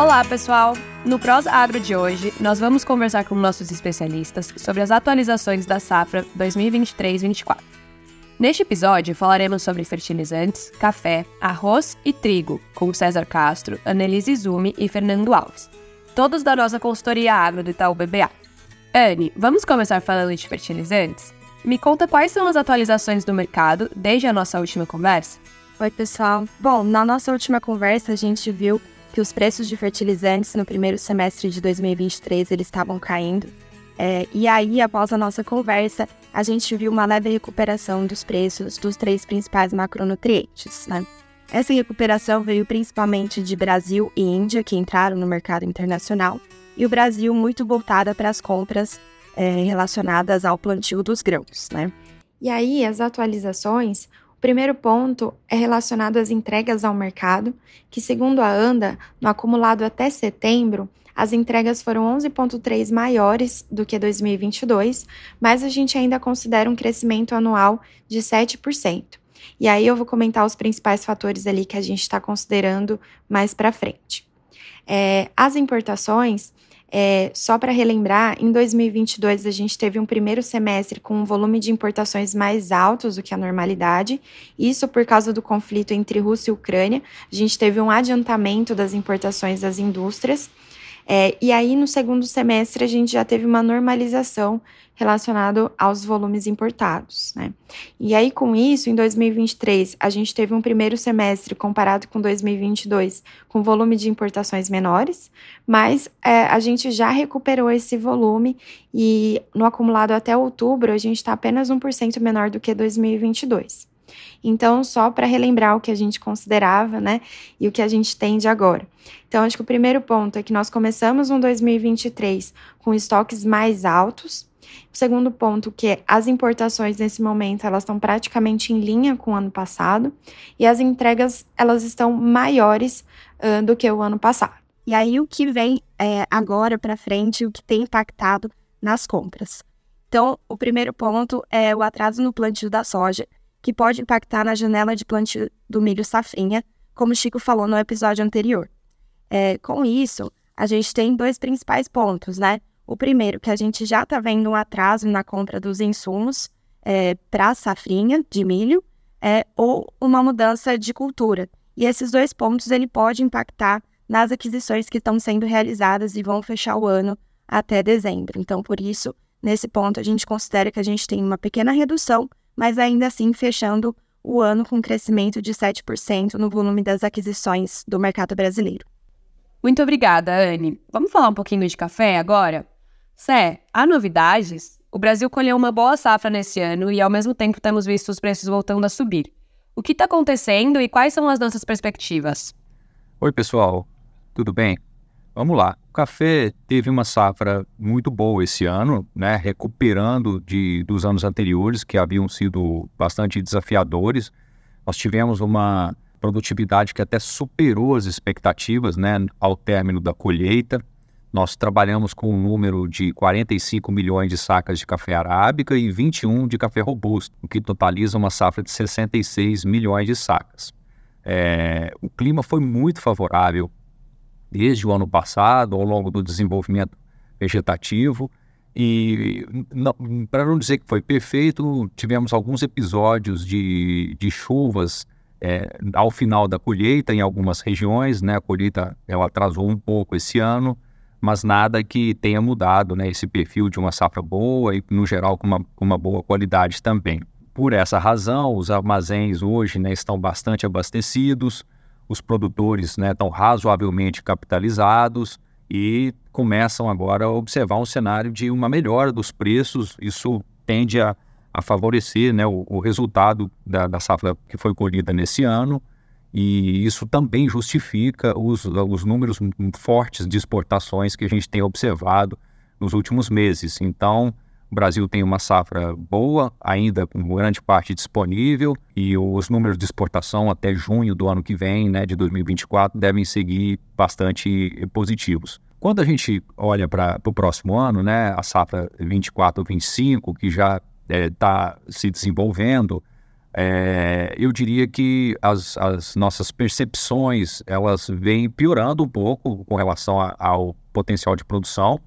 Olá, pessoal! No Pros Agro de hoje, nós vamos conversar com nossos especialistas sobre as atualizações da safra 2023-24. Neste episódio, falaremos sobre fertilizantes, café, arroz e trigo, com César Castro, Annelise Zumi e Fernando Alves, todos da nossa consultoria agro do Itaú BBA. Anne, vamos começar falando de fertilizantes? Me conta quais são as atualizações do mercado desde a nossa última conversa? Oi, pessoal. Bom, na nossa última conversa, a gente viu que os preços de fertilizantes no primeiro semestre de 2023 eles estavam caindo. É, e aí, após a nossa conversa, a gente viu uma leve recuperação dos preços dos três principais macronutrientes. Né? Essa recuperação veio principalmente de Brasil e Índia, que entraram no mercado internacional, e o Brasil muito voltada para as compras é, relacionadas ao plantio dos grãos. Né? E aí, as atualizações, o primeiro ponto é relacionado às entregas ao mercado, que, segundo a ANDA, no acumulado até setembro, as entregas foram 11,3 maiores do que 2022, mas a gente ainda considera um crescimento anual de 7%. E aí eu vou comentar os principais fatores ali que a gente está considerando mais para frente. É, as importações, é, só para relembrar, em 2022 a gente teve um primeiro semestre com um volume de importações mais altos do que a normalidade. Isso por causa do conflito entre Rússia e Ucrânia. A gente teve um adiantamento das importações das indústrias. É, e aí, no segundo semestre, a gente já teve uma normalização relacionada aos volumes importados. Né? E aí, com isso, em 2023, a gente teve um primeiro semestre comparado com 2022 com volume de importações menores, mas é, a gente já recuperou esse volume e no acumulado até outubro, a gente está apenas 1% menor do que 2022. Então, só para relembrar o que a gente considerava, né, e o que a gente tem de agora. Então, acho que o primeiro ponto é que nós começamos um 2023 com estoques mais altos. O segundo ponto que as importações nesse momento elas estão praticamente em linha com o ano passado e as entregas elas estão maiores uh, do que o ano passado. E aí o que vem é, agora para frente, o que tem impactado nas compras. Então, o primeiro ponto é o atraso no plantio da soja, que pode impactar na janela de plantio do milho safrinha, como o Chico falou no episódio anterior. É, com isso, a gente tem dois principais pontos, né? O primeiro, que a gente já está vendo um atraso na compra dos insumos é, para a safrinha de milho, é, ou uma mudança de cultura. E esses dois pontos ele pode impactar nas aquisições que estão sendo realizadas e vão fechar o ano até dezembro. Então, por isso, nesse ponto, a gente considera que a gente tem uma pequena redução mas ainda assim fechando o ano com um crescimento de 7% no volume das aquisições do mercado brasileiro. Muito obrigada, Anne. Vamos falar um pouquinho de café agora? Sé, há novidades? O Brasil colheu uma boa safra nesse ano e, ao mesmo tempo, temos visto os preços voltando a subir. O que está acontecendo e quais são as nossas perspectivas? Oi, pessoal. Tudo bem? Vamos lá. O café teve uma safra muito boa esse ano, né? recuperando de, dos anos anteriores, que haviam sido bastante desafiadores. Nós tivemos uma produtividade que até superou as expectativas né? ao término da colheita. Nós trabalhamos com um número de 45 milhões de sacas de café arábica e 21 de café robusto, o que totaliza uma safra de 66 milhões de sacas. É, o clima foi muito favorável desde o ano passado, ao longo do desenvolvimento vegetativo. E para não dizer que foi perfeito, tivemos alguns episódios de, de chuvas é, ao final da colheita em algumas regiões, né? A colheita ela atrasou um pouco esse ano, mas nada que tenha mudado, né? Esse perfil de uma safra boa e no geral com uma, com uma boa qualidade também. Por essa razão, os armazéns hoje né, estão bastante abastecidos os produtores né, estão razoavelmente capitalizados e começam agora a observar um cenário de uma melhora dos preços. Isso tende a, a favorecer né, o, o resultado da, da, safra que foi colhida nesse ano. E isso também justifica os, os números fortes de exportações que a gente tem observado nos últimos meses. Então, o Brasil tem uma safra boa, ainda com grande parte disponível, e os números de exportação até junho do ano que vem, né, de 2024, devem seguir bastante positivos. Quando a gente olha para o próximo ano, né, a safra 24-25, que já está é, se desenvolvendo, é, eu diria que as, as, nossas percepções elas vêm piorando um pouco com relação a, ao potencial de produção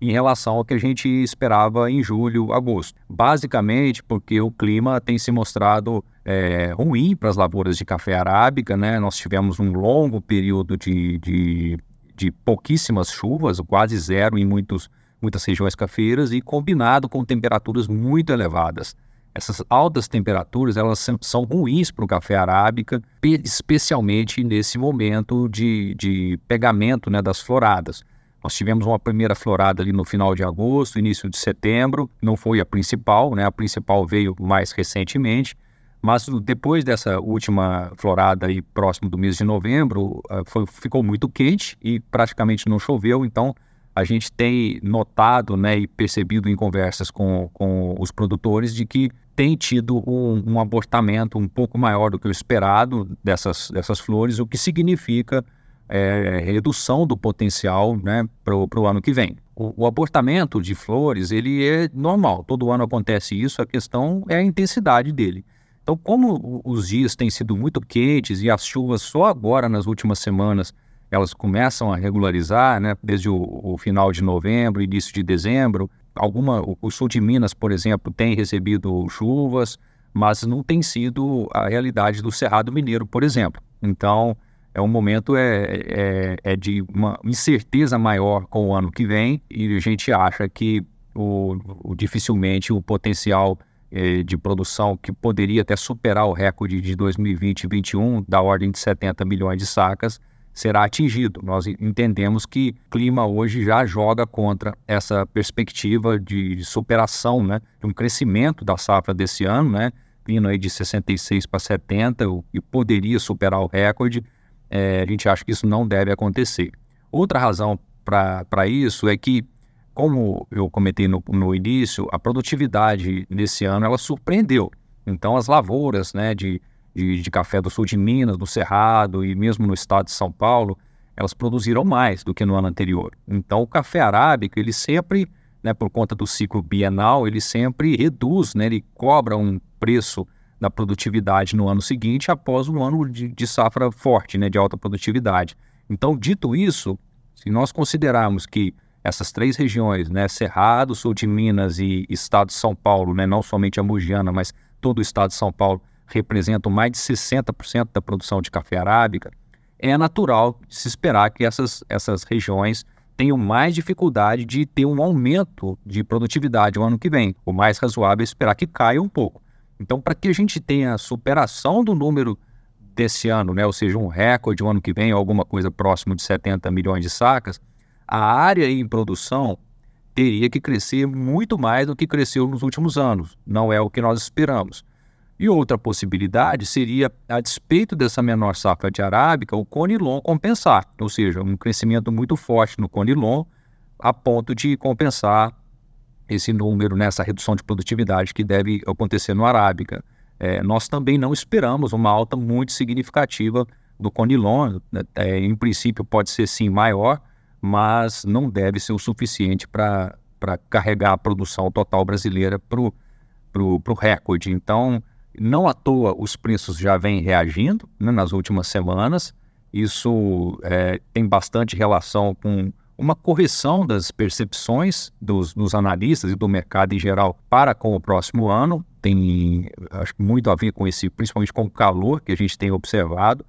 em relação ao que a gente esperava em julho, agosto. Basicamente porque o clima tem se mostrado é, ruim para as lavouras de café arábica, né? Nós tivemos um longo período de, de, de pouquíssimas chuvas, quase zero em muitos, muitas regiões cafeiras e combinado com temperaturas muito elevadas. Essas altas temperaturas elas são ruins para o café arábica, especialmente nesse momento de, de pegamento né, das floradas. Nós tivemos uma primeira florada ali no final de agosto, início de setembro, não foi a principal, né? A principal veio mais recentemente, mas depois dessa última florada aí próximo do mês de novembro, ah, foi, ficou muito quente e praticamente não choveu, então a gente tem notado né, e percebido em conversas com, com os produtores de que tem tido um, um abortamento um pouco maior do que o esperado dessas, dessas flores, o que significa é, redução do potencial né, para o ano que vem. O, o, abortamento de flores ele é normal, todo ano acontece isso, a questão é a intensidade dele. Então, como os dias têm sido muito quentes e as chuvas só agora nas últimas semanas elas começam a regularizar, né, desde o, o final de novembro, início de dezembro, alguma, o, o sul de Minas, por exemplo, tem recebido chuvas, mas não tem sido a realidade do Cerrado Mineiro, por exemplo. Então, é um momento é, é, é, de uma incerteza maior com o ano que vem e a gente acha que o, o dificilmente o potencial é, de produção que poderia até superar o recorde de 2020 e 2021 da ordem de 70 milhões de sacas será atingido. Nós entendemos que o clima hoje já joga contra essa perspectiva de superação, né, de um crescimento da safra desse ano, né, vindo aí de 66 para 70 e poderia superar o recorde é, a gente acha que isso não deve acontecer. Outra razão para isso é que, como eu comentei no, no, início, a produtividade nesse ano ela surpreendeu. Então, as lavouras né, de, de, de café do sul de Minas, do Cerrado e mesmo no estado de São Paulo, elas produziram mais do que no ano anterior. Então, o café arábico, ele sempre, né, por conta do ciclo bienal, ele sempre reduz, né, ele cobra um preço da produtividade no ano seguinte, após um ano de, de safra forte, né, de alta produtividade. Então, dito isso, se nós considerarmos que essas três regiões, né, Cerrado, Sul de Minas e Estado de São Paulo, né, não somente a Mugiana, mas todo o Estado de São Paulo, representam mais de 60% da produção de café arábica, é natural se esperar que essas, essas regiões tenham mais dificuldade de ter um aumento de produtividade no ano que vem. O mais razoável é esperar que caia um pouco. Então, para que a gente tenha a superação do número desse ano, né, ou seja, um recorde o ano que vem, alguma coisa próximo de 70 milhões de sacas, a área em produção teria que crescer muito mais do que cresceu nos últimos anos. Não é o que nós esperamos. E outra possibilidade seria, a despeito dessa menor safra de arábica, o conilon compensar, ou seja, um crescimento muito forte no conilon, a ponto de compensar esse número, nessa né, redução de produtividade que deve acontecer no Arábica. É, nós também não esperamos uma alta muito significativa do Conilon. Né, é, em princípio, pode ser sim maior, mas não deve ser o suficiente para carregar a produção total brasileira para o recorde. Então, não à toa os preços já vêm reagindo né, nas últimas semanas. Isso é, tem bastante relação com uma correção das percepções dos, dos, analistas e do mercado em geral para com o próximo ano. Tem acho, muito a ver com esse, principalmente com o calor que a gente tem observado.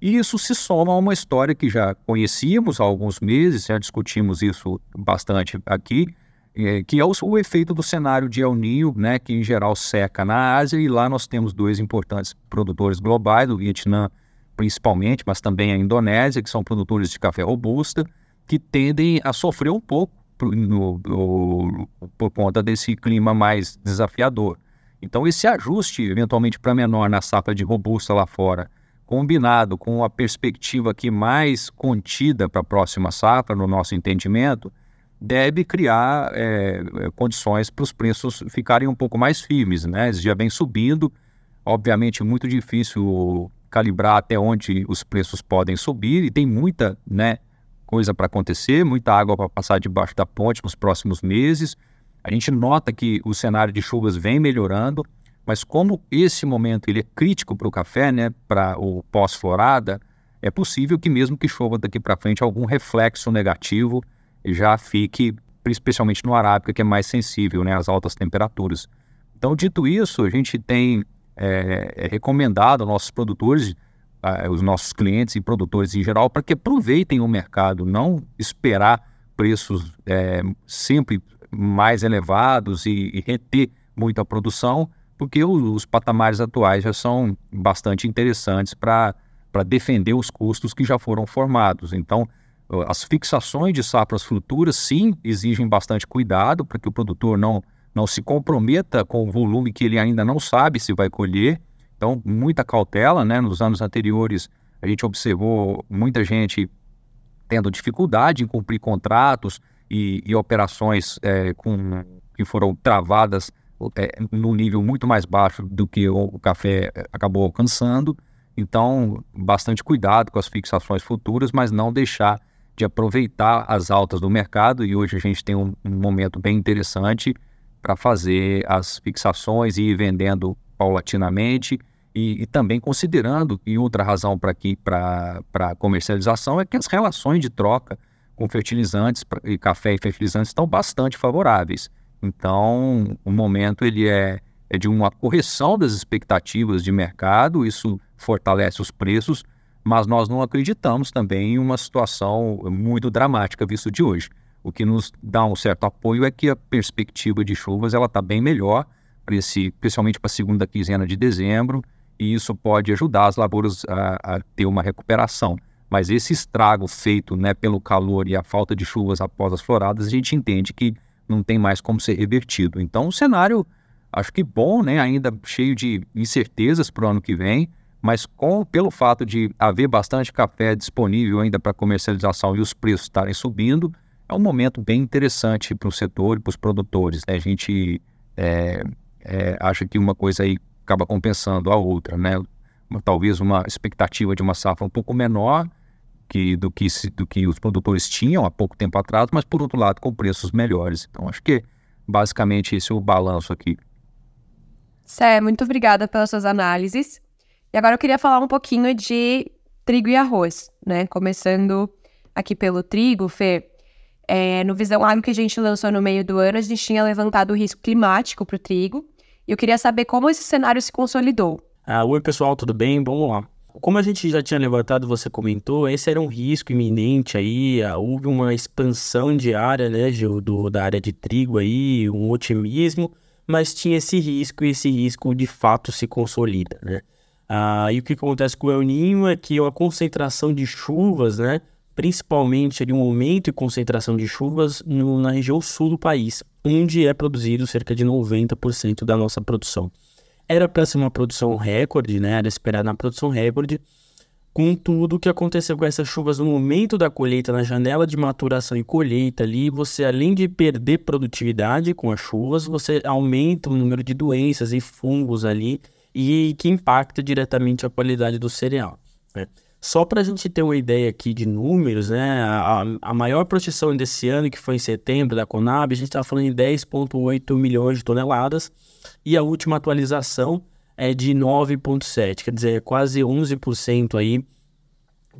E isso se soma a uma história que já conhecíamos há alguns meses, já discutimos isso bastante aqui, é, que é o, o, efeito do cenário de El Niño, né, que em geral seca na Ásia, e lá nós temos dois importantes produtores globais, o Vietnã principalmente, mas também a Indonésia, que são produtores de café robusta, que tendem a sofrer um pouco no, no, por conta desse clima mais desafiador. Então, esse ajuste, eventualmente para menor na safra de robusta lá fora, combinado com a perspectiva aqui mais contida para a próxima safra, no nosso entendimento, deve criar é, condições para os preços ficarem um pouco mais firmes. Né? Eles já vem subindo, obviamente muito difícil calibrar até onde os preços podem subir, e tem muita né, coisa para acontecer, muita água para passar debaixo da ponte nos próximos meses. A gente nota que o cenário de chuvas vem melhorando, Mas como esse momento ele é crítico para o café, né, para o pós-florada, é possível que mesmo que chova daqui para frente algum reflexo negativo já fique, especialmente no arábica, que é mais sensível né, às altas temperaturas. Então, dito isso, a gente tem é, é recomendado aos nossos produtores, os nossos clientes e produtores em geral, para que aproveitem o mercado, não esperar preços é, sempre mais elevados e, e, reter muita produção, porque os, patamares atuais já são bastante interessantes para defender os custos que já foram formados. Então, as fixações de safras futuras, sim, exigem bastante cuidado para que o produtor não, não se comprometa com o volume que ele ainda não sabe se vai colher. Então, muita cautela, né? Nos anos anteriores, a gente observou muita gente tendo dificuldade em cumprir contratos e, e operações é, com, que foram travadas é, num nível muito mais baixo do que o, o café é, acabou alcançando. Então, bastante cuidado com as fixações futuras, mas não deixar de aproveitar as altas do mercado e hoje a gente tem um, um momento bem interessante para fazer as fixações e ir vendendo paulatinamente e, e também considerando que outra razão para para comercialização é que as relações de troca com fertilizantes e café e fertilizantes estão bastante favoráveis. Então, o momento ele é, é de uma correção das expectativas de mercado, isso fortalece os preços, mas nós não acreditamos também em uma situação muito dramática visto de hoje. O que nos dá um certo apoio é que a perspectiva de chuvas ela está bem melhor, especialmente para a segunda quinzena de dezembro, e isso pode ajudar as lavouras a, a, ter uma recuperação. Mas esse estrago feito né, pelo calor e a falta de chuvas após as floradas, a gente entende que não tem mais como ser revertido. Então, o cenário, acho que bom, né, ainda cheio de incertezas para o ano que vem, mas com pelo fato de haver bastante café disponível ainda para comercialização e os preços estarem subindo, é um momento bem interessante para o setor e para os produtores. Né? A gente é, é, acha que uma coisa aí acaba compensando a outra, né? Talvez uma expectativa de uma safra um pouco menor que, do, que, do que os produtores tinham há pouco tempo atrás, mas por outro lado com preços melhores. Então acho que basicamente esse é o balanço aqui. Sé, muito obrigada pelas suas análises. E agora eu queria falar um pouquinho de trigo e arroz, né? Começando aqui pelo trigo, Fê. É, no Visão Agro que a gente lançou no meio do ano, a gente tinha levantado o risco climático para o trigo. E eu queria saber como esse cenário se consolidou. Ah, oi, pessoal, tudo bem? Vamos lá. Como a gente já tinha levantado, você comentou, esse era um risco iminente aí, ah, houve uma expansão de área, né, do, da área de trigo aí, um otimismo, mas tinha esse risco e esse risco de fato se consolida, né? Ah, e o que acontece com o El Ninho é que a concentração de chuvas, né, principalmente ali um aumento e concentração de chuvas no, na região sul do país, onde é produzido cerca de 90% da nossa produção. Era para ser uma produção recorde, né, era esperado na produção recorde, com tudo o que aconteceu com essas chuvas no momento da colheita, na janela de maturação e colheita ali, você além de perder produtividade com as chuvas, você aumenta o número de doenças e fungos ali e que impacta diretamente a qualidade do cereal. Né? Só para a gente ter uma ideia aqui de números, né? A, a, maior proteção desse ano, que foi em setembro da Conab, a gente está falando em 10,8 milhões de toneladas e a última atualização é de 9,7, quer dizer, quase 11% aí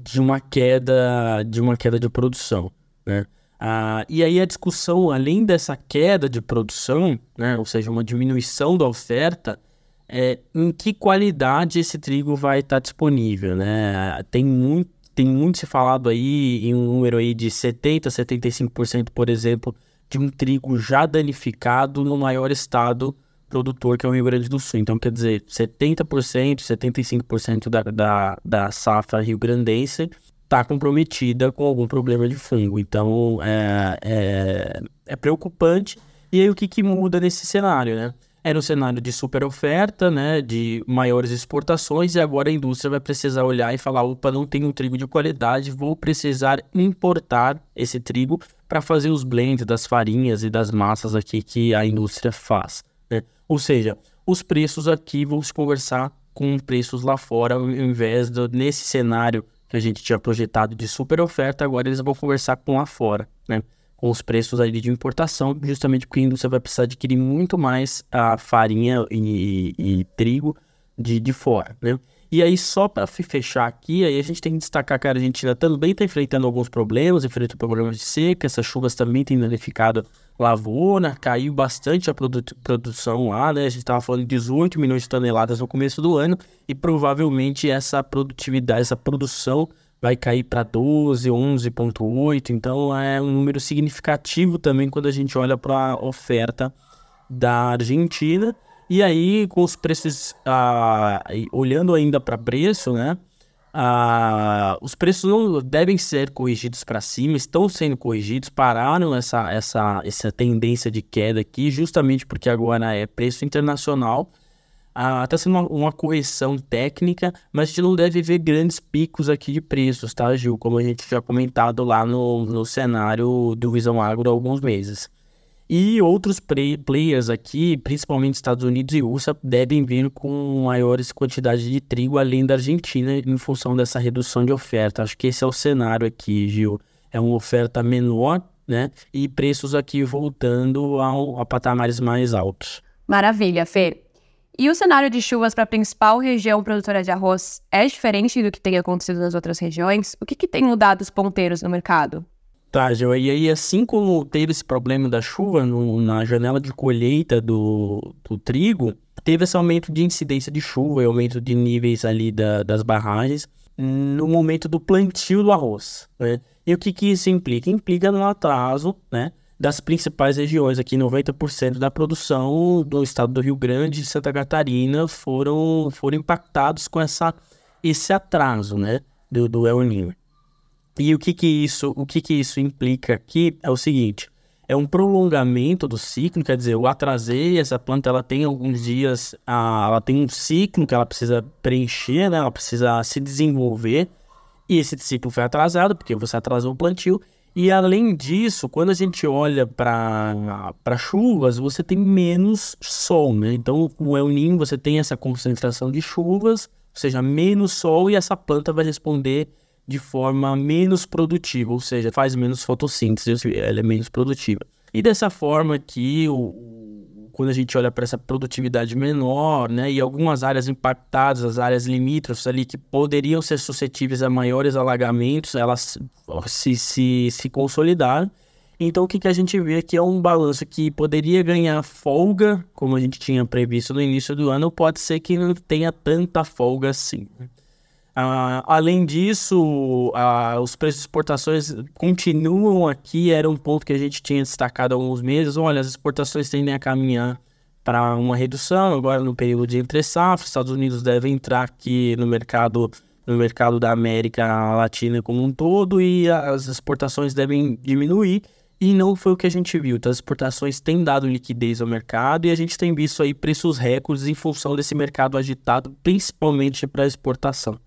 de uma queda de uma queda de produção, né? Ah, e aí a discussão, além dessa queda de produção, né, ou seja, uma diminuição da oferta, é, em que qualidade esse trigo vai estar tá disponível, né? Tem muito, tem muito se falado aí em um número aí de 70, 75%, por exemplo, de um trigo já danificado no maior estado produtor que é o Rio Grande do Sul. Então, quer dizer, 70%, 75% da, da, da safra rio-grandense está comprometida com algum problema de fungo. Então, é, é, é preocupante. E aí, o que, que muda nesse cenário, né? Era um cenário de super oferta, né, de maiores exportações, e agora a indústria vai precisar olhar e falar: opa, não tenho trigo de qualidade, vou precisar importar esse trigo para fazer os blends das farinhas e das massas aqui que a indústria faz. Né? Ou seja, os preços aqui vão se conversar com preços lá fora, ao invés de, nesse cenário que a gente tinha projetado de super oferta, agora eles vão conversar com lá fora. Né? Com os preços ali de importação, justamente porque a indústria vai precisar adquirir muito mais a farinha e, e, e trigo de, de fora, né? E aí, só para fechar aqui, aí a gente tem que destacar que a Argentina também está enfrentando alguns problemas, enfrenta problemas de seca, essas chuvas também têm danificado lavoura, caiu bastante a produ produção lá, né? A gente estava falando de 18 milhões de toneladas no começo do ano, e provavelmente essa produtividade, essa produção vai cair para 12, 11,8, então é um número significativo também quando a gente olha para a oferta da Argentina. E aí, com os preços, ah, olhando ainda para preço, né? Ah, os preços não devem ser corrigidos para cima, estão sendo corrigidos, pararam essa, essa, essa tendência de queda aqui, justamente porque agora é preço internacional. Está ah, tá sendo uma, uma, correção técnica, mas a gente não deve ver grandes picos aqui de preços, tá, Gil? Como a gente já comentado lá no, no cenário do Visão Agro há alguns meses. E outros players aqui, principalmente Estados Unidos e USA, devem vir com maiores quantidades de trigo além da Argentina em função dessa redução de oferta. Acho que esse é o cenário aqui, Gil. É uma oferta menor, né? E preços aqui voltando ao, a patamares mais altos. Maravilha, Fê. E o cenário de chuvas para a principal região produtora de arroz é diferente do que tem acontecido nas outras regiões? O que, que tem mudado os ponteiros no mercado? Tá, Gil, e aí assim como teve esse problema da chuva no, na janela de colheita do, do trigo, teve esse aumento de incidência de chuva e aumento de níveis ali da, das barragens no momento do plantio do arroz, né? E o que, que isso implica? Implica no atraso, né? Das principais regiões aqui, 90% da produção do estado do Rio Grande e Santa Catarina foram, foram impactados com essa, esse atraso, né? Do, do El Niño. E o que que isso, o que que isso implica aqui é o seguinte, é um prolongamento do ciclo, quer dizer, eu atrasei essa planta, ela tem alguns dias, a, ela tem um ciclo que ela precisa preencher, né? Ela precisa se desenvolver. E esse ciclo foi atrasado porque você atrasou o plantio. E além disso, quando a gente olha para chuvas, você tem menos sol, né? Então, o El Niño você tem essa concentração de chuvas, ou seja, menos sol e essa planta vai responder de forma menos produtiva, ou seja, faz menos fotossíntese, ela é menos produtiva. E dessa forma que o, quando a gente olha para essa produtividade menor, né, e algumas áreas impactadas, as áreas limítrofes ali que poderiam ser suscetíveis a maiores alagamentos, elas se, se, se consolidaram. Então o que, que a gente vê aqui é um balanço que poderia ganhar folga, como a gente tinha previsto no início do ano, pode ser que não tenha tanta folga assim. Uh, além disso, uh, os preços de exportações continuam aqui, era um ponto que a gente tinha destacado há alguns meses. Olha, as exportações tendem a caminhar para uma redução agora no período de entre safra. Os Estados Unidos devem entrar aqui no mercado no mercado da América Latina como um todo e as exportações devem diminuir. E não foi o que a gente viu. Então, as exportações têm dado liquidez ao mercado e a gente tem visto aí preços recordes em função desse mercado agitado, principalmente para exportação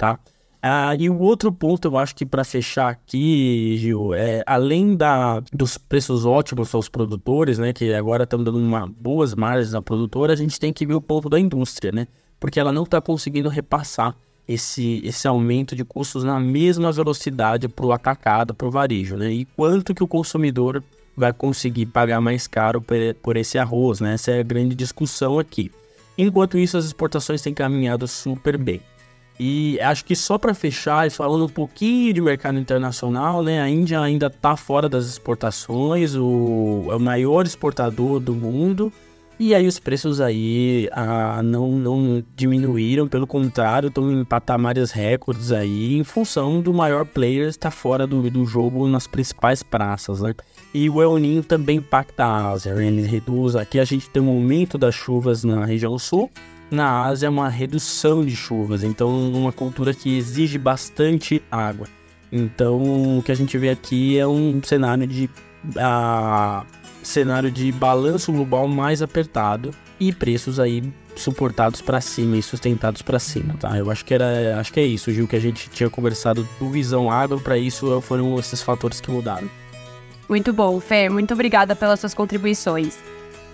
tá? Ah, e o outro ponto, eu acho que para fechar aqui, Gil, é além da, dos preços ótimos aos produtores, né, que agora estão dando uma, boas margens à produtora, a gente tem que ver o ponto da indústria, né? Porque ela não está conseguindo repassar esse, esse aumento de custos na mesma velocidade para o atacado, para o varejo, né? E quanto que o consumidor vai conseguir pagar mais caro por, por esse arroz, né? Essa é a grande discussão aqui. Enquanto isso, as exportações têm caminhado super bem. E acho que só para fechar, falando um pouquinho de mercado internacional, né? A Índia ainda está fora das exportações, o, é o maior exportador do mundo. E aí os preços aí ah, não, não diminuíram, pelo contrário, estão em patamares recordes aí, em função do maior player estar fora do, do jogo nas principais praças, né? E o El Niño também impacta a Ásia, né? ele reduz, aqui a gente tem um aumento das chuvas na região sul, na Ásia é uma redução de chuvas, então uma cultura que exige bastante água. Então o que a gente vê aqui é um cenário de cenário de balanço global mais apertado e preços aí suportados para cima e sustentados para cima, tá? Eu acho que era, acho que é isso, Gil, que a gente tinha conversado do visão água para isso foram esses fatores que mudaram. Muito bom, Fer, muito obrigada pelas suas contribuições.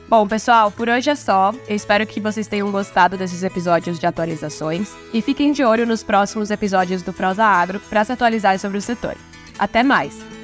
Bom, pessoal, por hoje é só. Eu espero que vocês tenham gostado desses episódios de atualizações e fiquem de olho nos próximos episódios do Prosa Agro para se atualizar sobre o setor. Até mais!